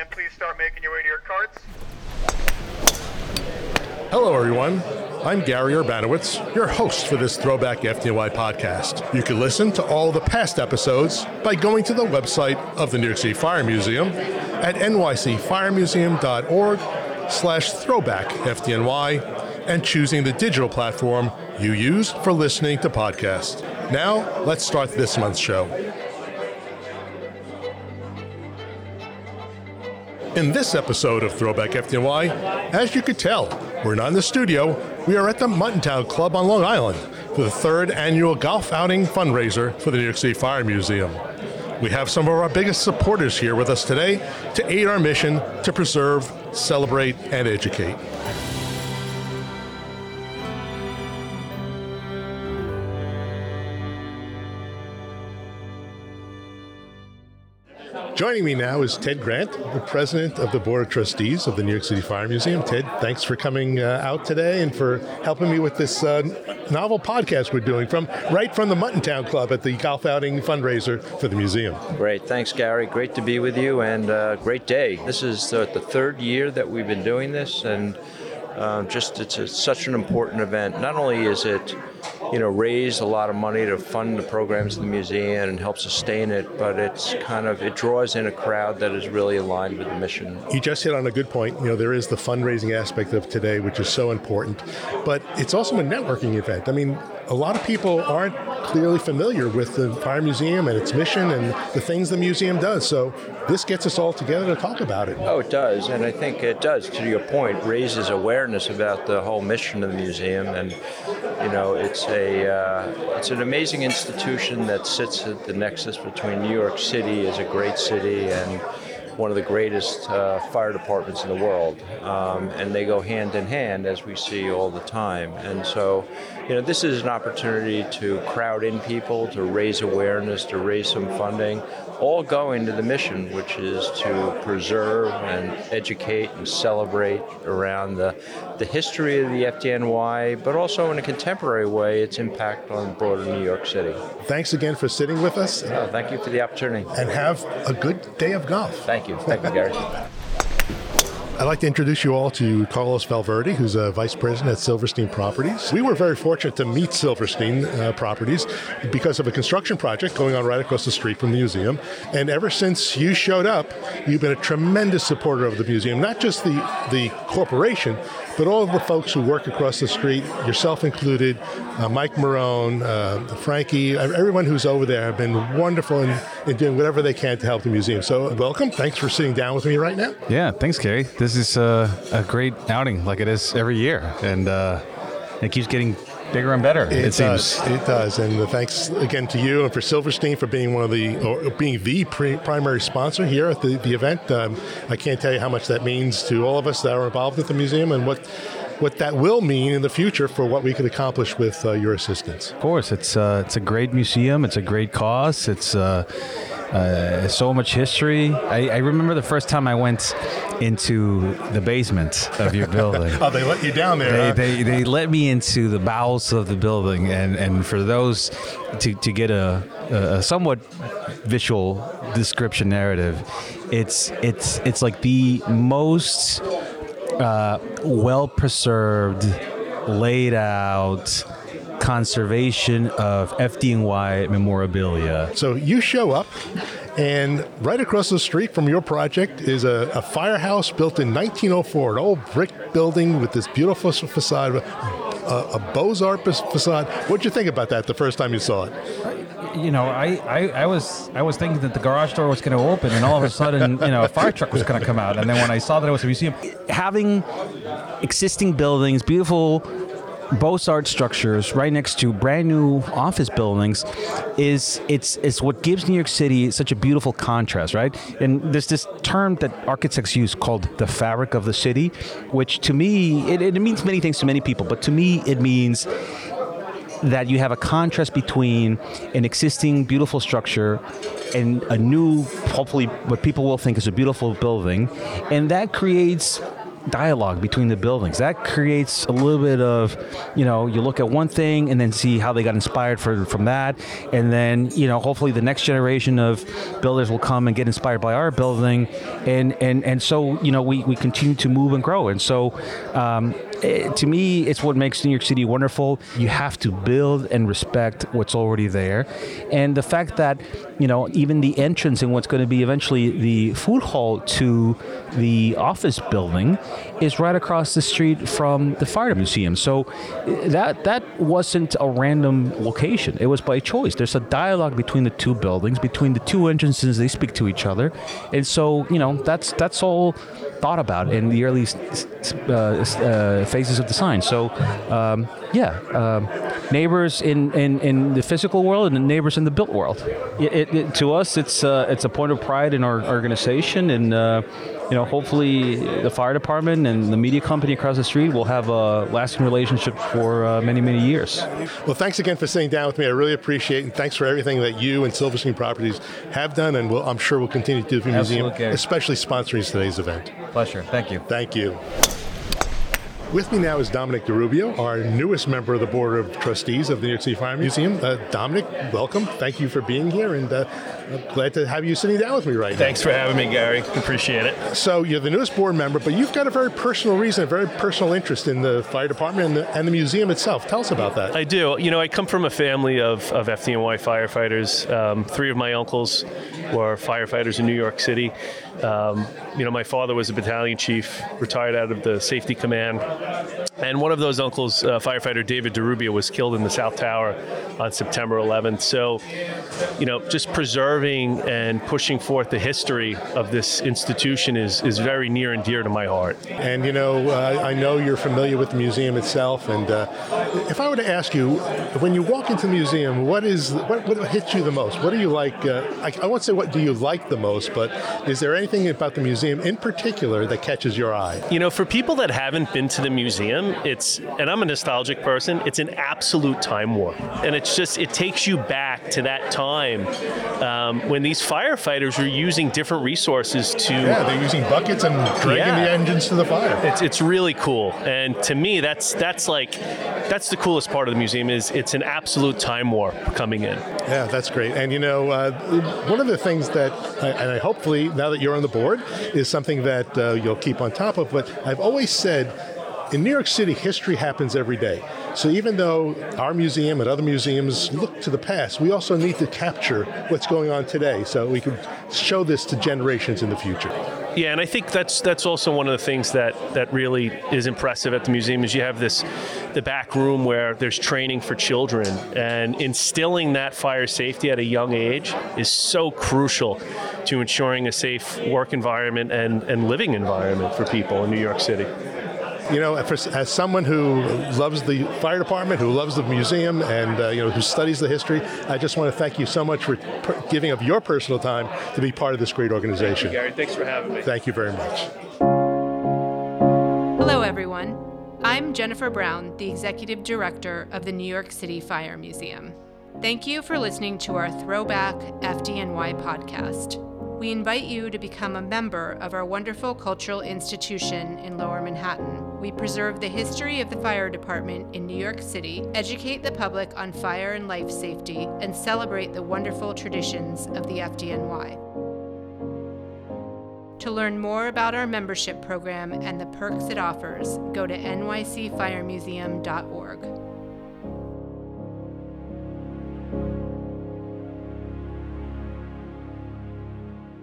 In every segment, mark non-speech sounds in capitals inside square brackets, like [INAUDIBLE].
then please start making your way to your carts. Hello, everyone. I'm Gary Urbanowitz, your host for this Throwback FDNY podcast. You can listen to all the past episodes by going to the website of the New York City Fire Museum at nycfiremuseum.org slash throwback FDNY and choosing the digital platform you use for listening to podcasts. Now, let's start this month's show. In this episode of Throwback FDNY, as you could tell, we're not in the studio. We are at the Muttontown Club on Long Island for the third annual golf outing fundraiser for the New York City Fire Museum. We have some of our biggest supporters here with us today to aid our mission to preserve, celebrate, and educate. Joining me now is Ted Grant, the president of the Board of Trustees of the New York City Fire Museum. Ted, thanks for coming uh, out today and for helping me with this uh, novel podcast we're doing from right from the Muttontown Club at the golf outing fundraiser for the museum. Great, thanks, Gary. Great to be with you, and uh, great day. This is uh, the third year that we've been doing this, and uh, just it's a, such an important event. Not only is it you know, raise a lot of money to fund the programs in the museum and help sustain it, but it's kind of, it draws in a crowd that is really aligned with the mission. You just hit on a good point. You know, there is the fundraising aspect of today, which is so important, but it's also a networking event. I mean, a lot of people aren't clearly familiar with the Fire Museum and its mission and the things the museum does. So this gets us all together to talk about it. Oh, it does, and I think it does. To your point, raises awareness about the whole mission of the museum, and you know, it's a uh, it's an amazing institution that sits at the nexus between New York City as a great city and one of the greatest uh, fire departments in the world, um, and they go hand in hand as we see all the time. And so, you know, this is an opportunity to crowd in people, to raise awareness, to raise some funding, all going to the mission, which is to preserve and educate and celebrate around the, the history of the FDNY, but also in a contemporary way, its impact on broader New York City. Thanks again for sitting with us. Oh, thank you for the opportunity. And have a good day of golf. Thank you. Thank you, Gary. I'd like to introduce you all to Carlos Valverde, who's a vice president at Silverstein Properties. We were very fortunate to meet Silverstein uh, Properties because of a construction project going on right across the street from the museum. And ever since you showed up, you've been a tremendous supporter of the museum, not just the, the corporation, but all of the folks who work across the street, yourself included, uh, Mike Marone, uh, Frankie, everyone who's over there have been wonderful in, in doing whatever they can to help the museum. So, welcome. Thanks for sitting down with me right now. Yeah, thanks, Gary. This is uh, a great outing, like it is every year, and uh, it keeps getting bigger and better. It, it does. Seems. It does. And thanks again to you and for Silverstein for being one of the or being the pre- primary sponsor here at the, the event. Um, I can't tell you how much that means to all of us that are involved with the museum and what what that will mean in the future for what we could accomplish with uh, your assistance. Of course, it's uh, it's a great museum. It's a great cause. It's uh, uh, so much history. I, I, remember the first time I went into the basement of your building. [LAUGHS] oh, they let you down there. They, huh? they, they let me into the bowels of the building, and, and for those to, to get a, a somewhat visual description narrative, it's it's it's like the most uh, well preserved, laid out conservation of FDNY memorabilia. So you show up, and right across the street from your project is a, a firehouse built in 1904, an old brick building with this beautiful facade, a, a Beaux-Arts facade. What'd you think about that the first time you saw it? you know, I, I, I, was I was thinking that the garage door was going to open, and all of a sudden, you know, a fire truck was going to come out. And then when I saw that it was a museum, having existing buildings, beautiful Beaux-Arts structures right next to brand new office buildings is it's it's what gives New York City such a beautiful contrast, right? And there's this term that architects use called the fabric of the city, which to me it, it means many things to many people, but to me it means that you have a contrast between an existing beautiful structure and a new, hopefully, what people will think is a beautiful building, and that creates dialogue between the buildings. That creates a little bit of, you know, you look at one thing and then see how they got inspired for, from that, and then you know, hopefully the next generation of builders will come and get inspired by our building, and and and so you know, we we continue to move and grow, and so. Um, eh, to me, it's what makes New York City wonderful. You have to build and respect what's already there, and the fact that you know even the entrance and what's going to be eventually the food hall to the office building is right across the street from the fire museum. So eh, that that wasn't a random location. It was by choice. There's a dialogue between the two buildings, between the two entrances. They speak to each other, and so you know that's that's all thought about in the early uh, uh, phases of design. So, um, yeah, um, neighbors in, in, in the physical world and the neighbors in the built world. It, it, it, to us, it's uh, it's a point of pride in our organization, and uh, you know, hopefully, the fire department and the media company across the street will have a lasting relationship for uh, many many years. Well, thanks again for sitting down with me. I really appreciate it. And thanks for everything that you and Silverstein Properties have done, and we'll, I'm sure we'll continue to do for the museum, especially sponsoring today's event. Pleasure. Thank you. Thank you. With me now is Dominic DeRubbio, our newest member of the Board of Trustees of the New York City Fire Museum. Uh, Dominic, welcome. Thank you for being here, and uh, glad to have you sitting down with me right now. Thanks for having me, Gary. Appreciate it. So, you're the newest board member, but you've got a very personal reason, a very personal interest in the fire department and the, and the museum itself. Tell us about that. I do. You know, I come from a family of, of FDNY firefighters. Um, three of my uncles were firefighters in New York City. Um, you know, my father was a battalion chief, retired out of the safety command. And one of those uncles, uh, firefighter David DeRubbio, was killed in the South Tower on September 11th. So, you know, just preserving and pushing forth the history of this institution is, is very near and dear to my heart. And you know, uh, I know you're familiar with the museum itself. And uh, if I were to ask you, when you walk into the museum, what is what, what hits you the most? What do you like? Uh, I, I won't say what do you like the most, but is there anything about the museum in particular that catches your eye? You know, for people that haven't been to the museum, it's, and I'm a nostalgic person, it's an absolute time warp. And it's just, it takes you back to that time um, when these firefighters were using different resources to. Yeah, they're using buckets and dragging Yeah. the engines to the fire. It's, it's really cool, and to me, that's that's like that's the coolest part of the museum is it's an absolute time warp coming in. Yeah, that's great. And you know, uh, one of the things that, and I hopefully now that you're on the board, is something that uh, you'll keep on top of. But I've always said, in New York City, history happens every day. So even though our museum and other museums look to the past, we also need to capture what's going on today, so we can show this to generations in the future. Yeah, and I think that's that's also one of the things that that really is impressive at the museum is you have this the back room where there's training for children and instilling that fire safety at a young age is so crucial to ensuring a safe work environment and, and living environment for people in New York City. You know, for, as someone who loves the fire department, who loves the museum, and uh, you know who studies the history, I just want to thank you so much for per- giving up your personal time to be part of this great organization. Gary, thanks for having me. Thank you very much. Hello, everyone. I'm Jennifer Brown, the Executive Director of the New York City Fire Museum. Thank you for listening to our Throwback FDNY podcast. We invite you to become a member of our wonderful cultural institution in Lower Manhattan. We preserve the history of the fire department in New York City, educate the public on fire and life safety, and celebrate the wonderful traditions of the FDNY. To learn more about our membership program and the perks it offers, go to nycfiremuseum.org.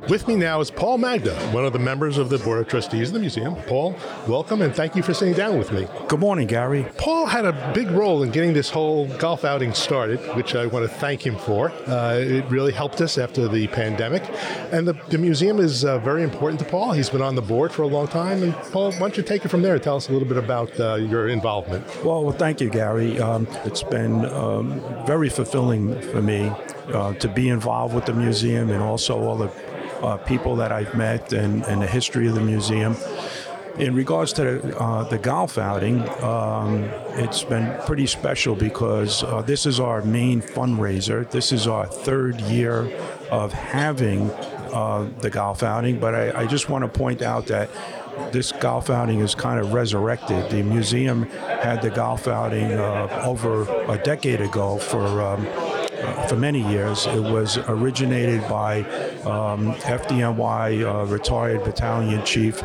With me now is Paul Magda, one of the members of the Board of Trustees of the museum. Paul, welcome and thank you for sitting down with me. Good morning, Gary. Paul had a big role in getting this whole golf outing started, which I want to thank him for. Uh, it really helped us after the pandemic. And the, the museum is uh, very important to Paul. He's been on the board for a long time. And Paul, why don't you take it from there and tell us a little bit about uh, your involvement? Well, well thank you, Gary. Um, it's been um, very fulfilling for me uh, to be involved with the museum and also all the uh, people that I've met and, and the history of the museum. In regards to the, uh, the golf outing, um, it's been pretty special because uh, this is our main fundraiser. This is our third year of having uh, the golf outing, but I, I just want to point out that this golf outing is kind of resurrected. The museum had the golf outing uh, over a decade ago for. Um, for many years. It was originated by um, FDNY uh, retired battalion chief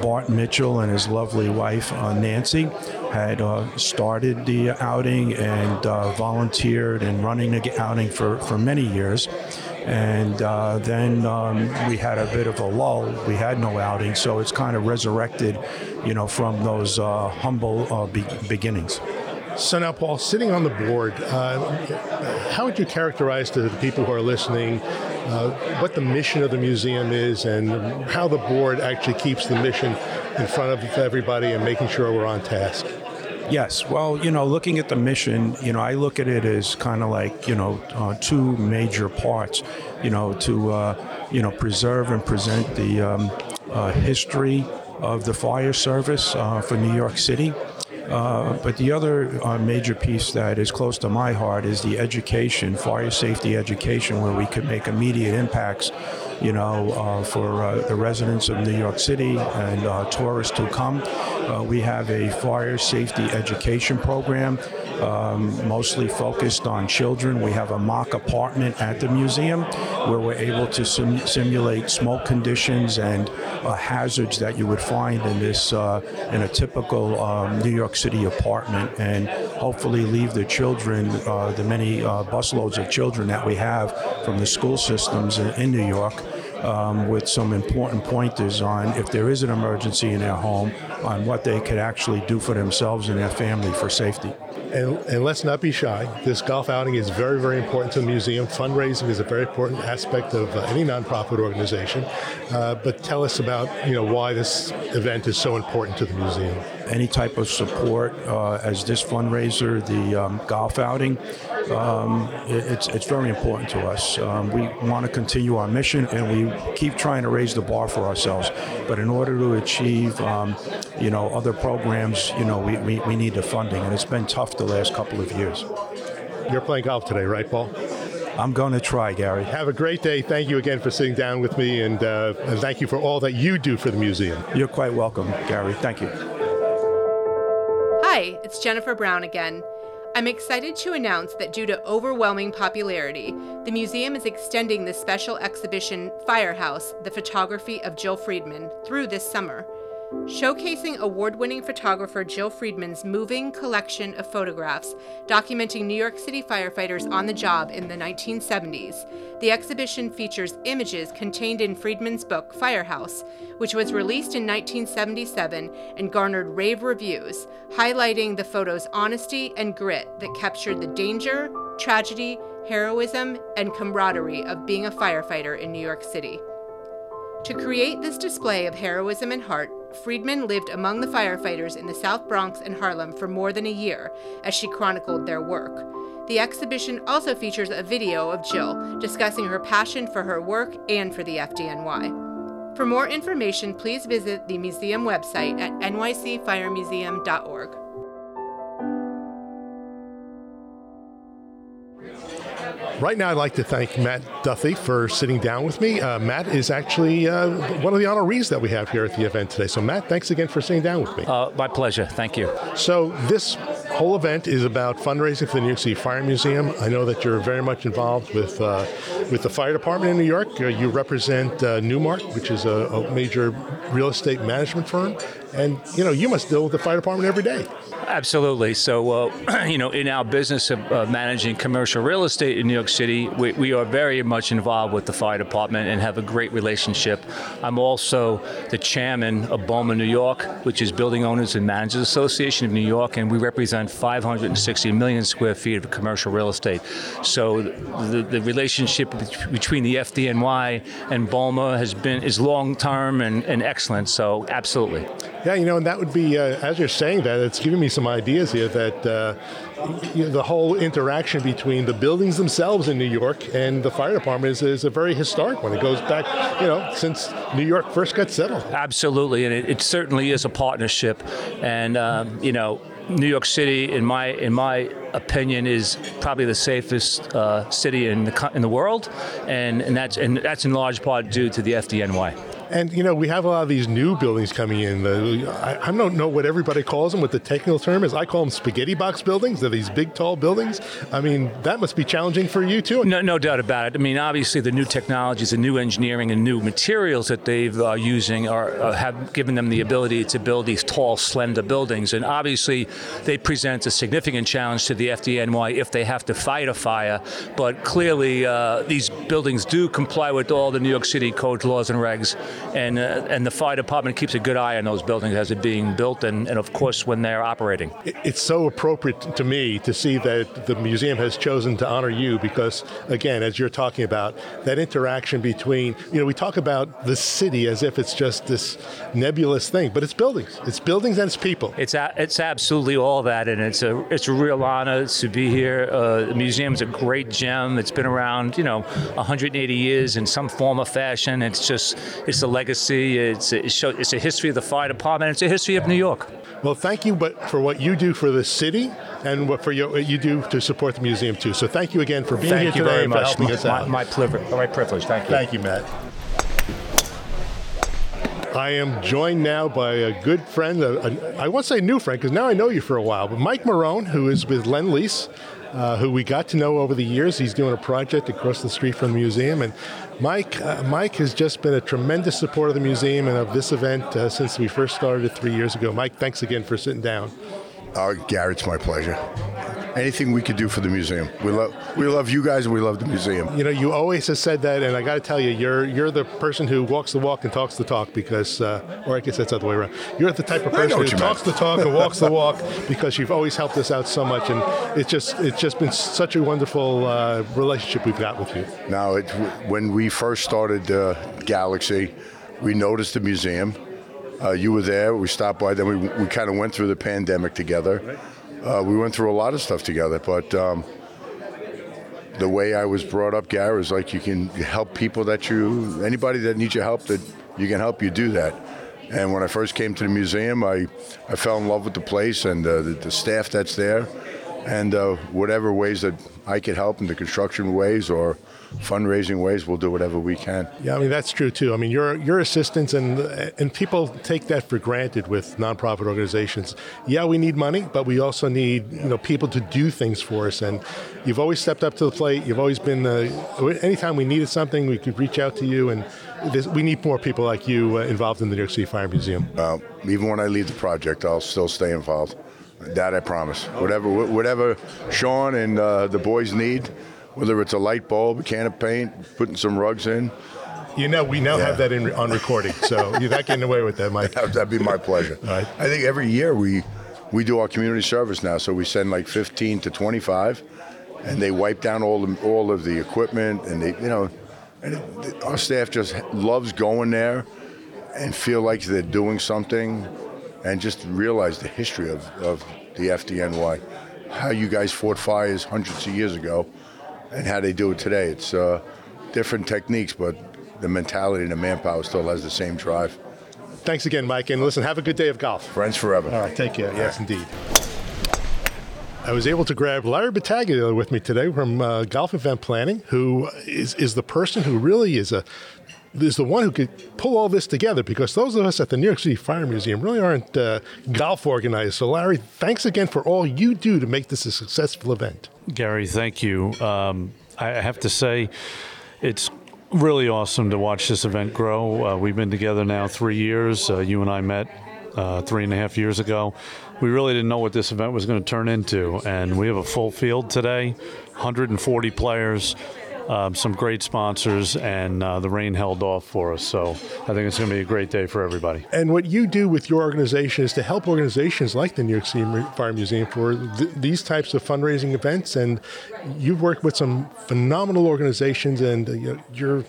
Bart Mitchell and his lovely wife uh, Nancy had uh, started the outing and uh, volunteered and running the outing for, for many years. And uh, then um, we had a bit of a lull. We had no outing, so it's kind of resurrected, you know, from those humble be- beginnings. So now, Paul, sitting on the board, uh, how would you characterize to the people who are listening uh, what the mission of the museum is and how the board actually keeps the mission in front of everybody and making sure we're on task? Yes. Well, you know, looking at the mission, you know, I look at it as kind of like, you know, uh, two major parts, you know, to, uh, you know, preserve and present the um, uh, history of the fire service uh, for New York City uh, but the other uh, major piece that is close to my heart is the education, fire safety education, where we could make immediate impacts, you know, uh, for uh, the residents of New York City and uh, tourists who come. we have a fire safety education program um, mostly focused on children. We have a mock apartment at the museum where we're able to sim- simulate smoke conditions and uh, hazards that you would find in this uh, in a typical um, New York City apartment, and hopefully leave the children, uh, the many uh, busloads of children that we have from the school systems in, in New York. Um, with some important pointers on if there is an emergency in their home, on what they could actually do for themselves and their family for safety. And, and, let's not be shy. This golf outing is very, very important to the museum. Fundraising is a very important aspect of uh, any nonprofit organization. Uh, but tell us about you know why this event is so important to the museum. Any type of support uh, as this fundraiser, the um, golf outing, um, it, it's it's very important to us. Um, we want to continue our mission, and we keep trying to raise the bar for ourselves. But in order to achieve, um, you know, other programs, you know, we, we, we need the funding, and it's been tough the last couple of years. You're playing golf today, right, Paul? I'm going to try, Gary. Have a great day. Thank you again for sitting down with me, and, uh, and thank you for all that you do for the museum. You're quite welcome, Gary. Thank you. It's Jennifer Brown again. I'm excited to announce that due to overwhelming popularity, the museum is extending the special exhibition Firehouse The Photography of Jill Freedman through this summer showcasing award winning photographer Jill Freedman's moving collection of photographs documenting New York City firefighters on the job in the 1970s. The exhibition features images contained in Freedman's book Firehouse, which was released in 1977 and garnered rave reviews, highlighting the photo's honesty and grit that captured the danger, tragedy, heroism, and camaraderie of being a firefighter in New York City. To create this display of heroism and heart, Freedman lived among the firefighters in the South Bronx and Harlem for more than a year as she chronicled their work. The exhibition also features a video of Jill discussing her passion for her work and for the FDNY. For more information, please visit the museum website at nycfiremuseum.org. Right now, I'd like to thank Matt Duthie for sitting down with me. Uh, Matt is actually uh, one of the honorees that we have here at the event today. So, Matt, thanks again for sitting down with me. Uh, my pleasure. Thank you. So, this whole event is about fundraising for the New York City Fire Museum. I know that you're very much involved with uh, with the fire department in New York. Uh, you represent uh, Newmark, which is a, a major real estate management firm, and you know you must deal with the fire department every day. Absolutely. So, uh, [CLEARS THROAT] you know, in our business of uh, managing commercial real estate in New York City, we, we, are very much involved with the fire department and have a great relationship. I'm also the chairman of BOMA New York, which is Building Owners and Managers Association of New York, and we represent 560 million square feet of commercial real estate. So, the, the relationship between the FDNY and BOMA has been is long term and, and excellent. So, absolutely. Yeah, you know, and that would be uh, as you're saying that, it's giving me some ideas here that uh, you know, the whole interaction between the buildings themselves in New York and the fire department is, is, a very historic one. It goes back, you know, since New York first got settled. Absolutely, and it, it certainly is a partnership. And um, you know, New York City, in my in my opinion, is probably the safest uh, city in the in the world, and, and that's and that's in large part due to the FDNY. And you know, we have a lot of these new buildings coming in. The, I, I don't know what everybody calls them. What the technical term is? I call them spaghetti box buildings. They're these big, tall buildings. I mean, that must be challenging for you too. No, no doubt about it. I mean, obviously, the new technologies, the new engineering, and new materials that they've uh, using are uh, have given them the ability to build these tall, slender buildings. And obviously, they present a significant challenge to the FDNY if they have to fight a fire. But clearly, uh, these buildings do comply with all the New York City code laws and regs, and uh, and the fire department keeps a good eye on those buildings as they're being built, and, and of course when they're operating. It's so appropriate to me to see that the museum has chosen to honor you because, again, as you're talking about, that interaction between, you know, we talk about the city as if it's just this nebulous thing, but it's buildings. It's buildings and it's people. It's a, it's absolutely all that, and it's a it's a real honor to be here. Uh, the museum's a great gem. It's been around, you know, 180 years in some form or fashion. It's just it's a legacy. It's a, it show, it's a history of the fire department. It's a history of New York. Well, thank you, but for what you do for the city and what for your, what you do to support the museum too. So thank you again for being Thank here you today very and for much. helping My, us my, out. my privilege. My privilege. Thank you. Thank you, Matt. I am joined now by a good friend, a, a, I won't say new friend because now I know you for a while, but Mike Marone, who is with Lendlease, uh, who we got to know over the years. He's doing a project across the street from the museum. And Mike, uh, Mike has just been a tremendous supporter of the museum and of this event uh, since we first started three years ago. Mike, thanks again for sitting down. Uh, Gary, it's my pleasure. Anything we could do for the museum. We love we love you guys and we love the museum. You know, you always have said that, and I got to tell you, you're you're the person who walks the walk and talks the talk because, uh, or I guess that's the other way around. You're the type of person who you meant. talks the talk and walks the walk [LAUGHS] because you've always helped us out so much, and it's just it's just been such a wonderful uh, relationship we've got with you. Now, it, when we first started uh, Galaxy, we noticed the museum. Uh, you were there. We stopped by. Then we, we kind of went through the pandemic together. Uh, we went through a lot of stuff together. But um, the way I was brought up, Gary, is like you can help people that you, anybody that needs your help, that you can help you do that. And when I first came to the museum, I, I fell in love with the place and uh, the, the staff that's there, and uh, whatever ways that I could help in the construction ways or fundraising ways, we'll do whatever we can. Yeah, I mean that's true too. I mean your your assistance and and people take that for granted with nonprofit organizations. Yeah, we need money, but we also need you know people to do things for us. And you've always stepped up to the plate. You've always been. Uh, anytime we needed something, we could reach out to you. And there's- we need more people like you uh, involved in the New York City Fire Museum. Uh, even when I leave the project, I'll still stay involved. That I promise. Whatever, whatever Sean and uh, the boys need, whether it's a light bulb, a can of paint, putting some rugs in, You know, we now have that in, on recording, so [LAUGHS] you're not getting away with that, Mike. that'd be my pleasure. right. I think every year we we do our community service now, so we send like 15 to 25, and they wipe down all the, all of the equipment, and they you know, and it, our staff just loves going there and feel like they're doing something, and just realize the history of, of the FDNY, how you guys fought fires hundreds of years ago, and how they do it today. It's uh, different techniques, but the mentality and the manpower still has the same drive. Thanks again, Mike, and listen, have a good day of golf. Friends forever. All right, take care. Yes, indeed. I was able to grab Larry Battaglia with me today from uh, Golf Event Planning, who is, is the person who really is a is the one who could pull all this together because those of us at the New York City Fire Museum really aren't uh, golf organized. So, Larry, thanks again for all you do to make this a successful event. Gary, thank you. Um, I have to say, it's really awesome to watch this event grow. Uh, we've been together now three years. Uh, you and I met uh, three and a half years ago. We really didn't know what this event was going to turn into, and we have a full field today 140 players. Um, some great sponsors, and uh, the rain held off for us. So I think it's going to be a great day for everybody. And what you do with your organization is to help organizations like the New York City Fire Museum for th- these types of fundraising events. And you've worked with some phenomenal organizations, and uh, you're.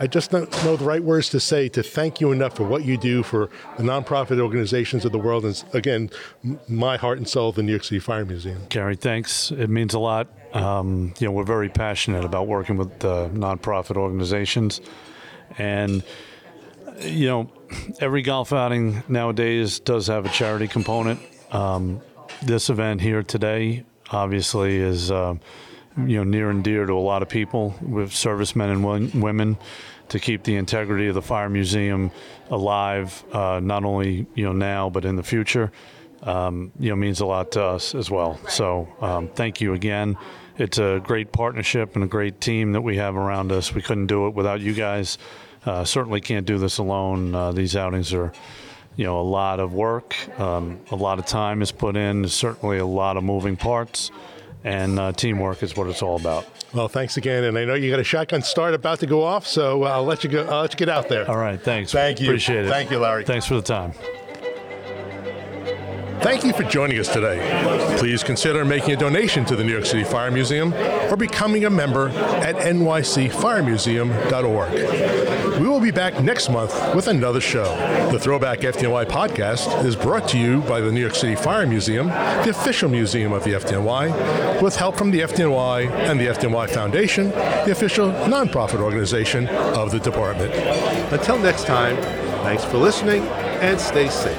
I just don't know the right words to say to thank you enough for what you do for the nonprofit organizations of the world. And again, my heart and soul, the New York City Fire Museum. Gary, thanks. It means a lot. Um, you know, we're very passionate about working with uh, nonprofit organizations, and you know, every golf outing nowadays does have a charity component. Um, this event here today, obviously, is uh, you know near and dear to a lot of people with servicemen and wo- women to keep the integrity of the fire museum alive, uh, not only you know now but in the future. Um, you know means a lot to us as well. So um, thank you again. It's a great partnership and a great team that we have around us. We couldn't do it without you guys. Uh, certainly can't do this alone. Uh, these outings are you know, a lot of work, um, a lot of time is put in. There's certainly a lot of moving parts, and uh, teamwork is what it's all about. Well, thanks again, and I know you got a shotgun start about to go off, so I'll let you go. I'll let you get out there. All right, thanks. Thank you. Appreciate it. Thank you, Larry. Thanks for the time. Thank you for joining us today. Please consider making a donation to the New York City Fire Museum or becoming a member at nycfiremuseum.org. We will be back next month with another show. The Throwback FDNY podcast is brought to you by the New York City Fire Museum, the official museum of the FDNY, with help from the FDNY and the FDNY Foundation, the official nonprofit organization of the department. Until next time, thanks for listening and stay safe.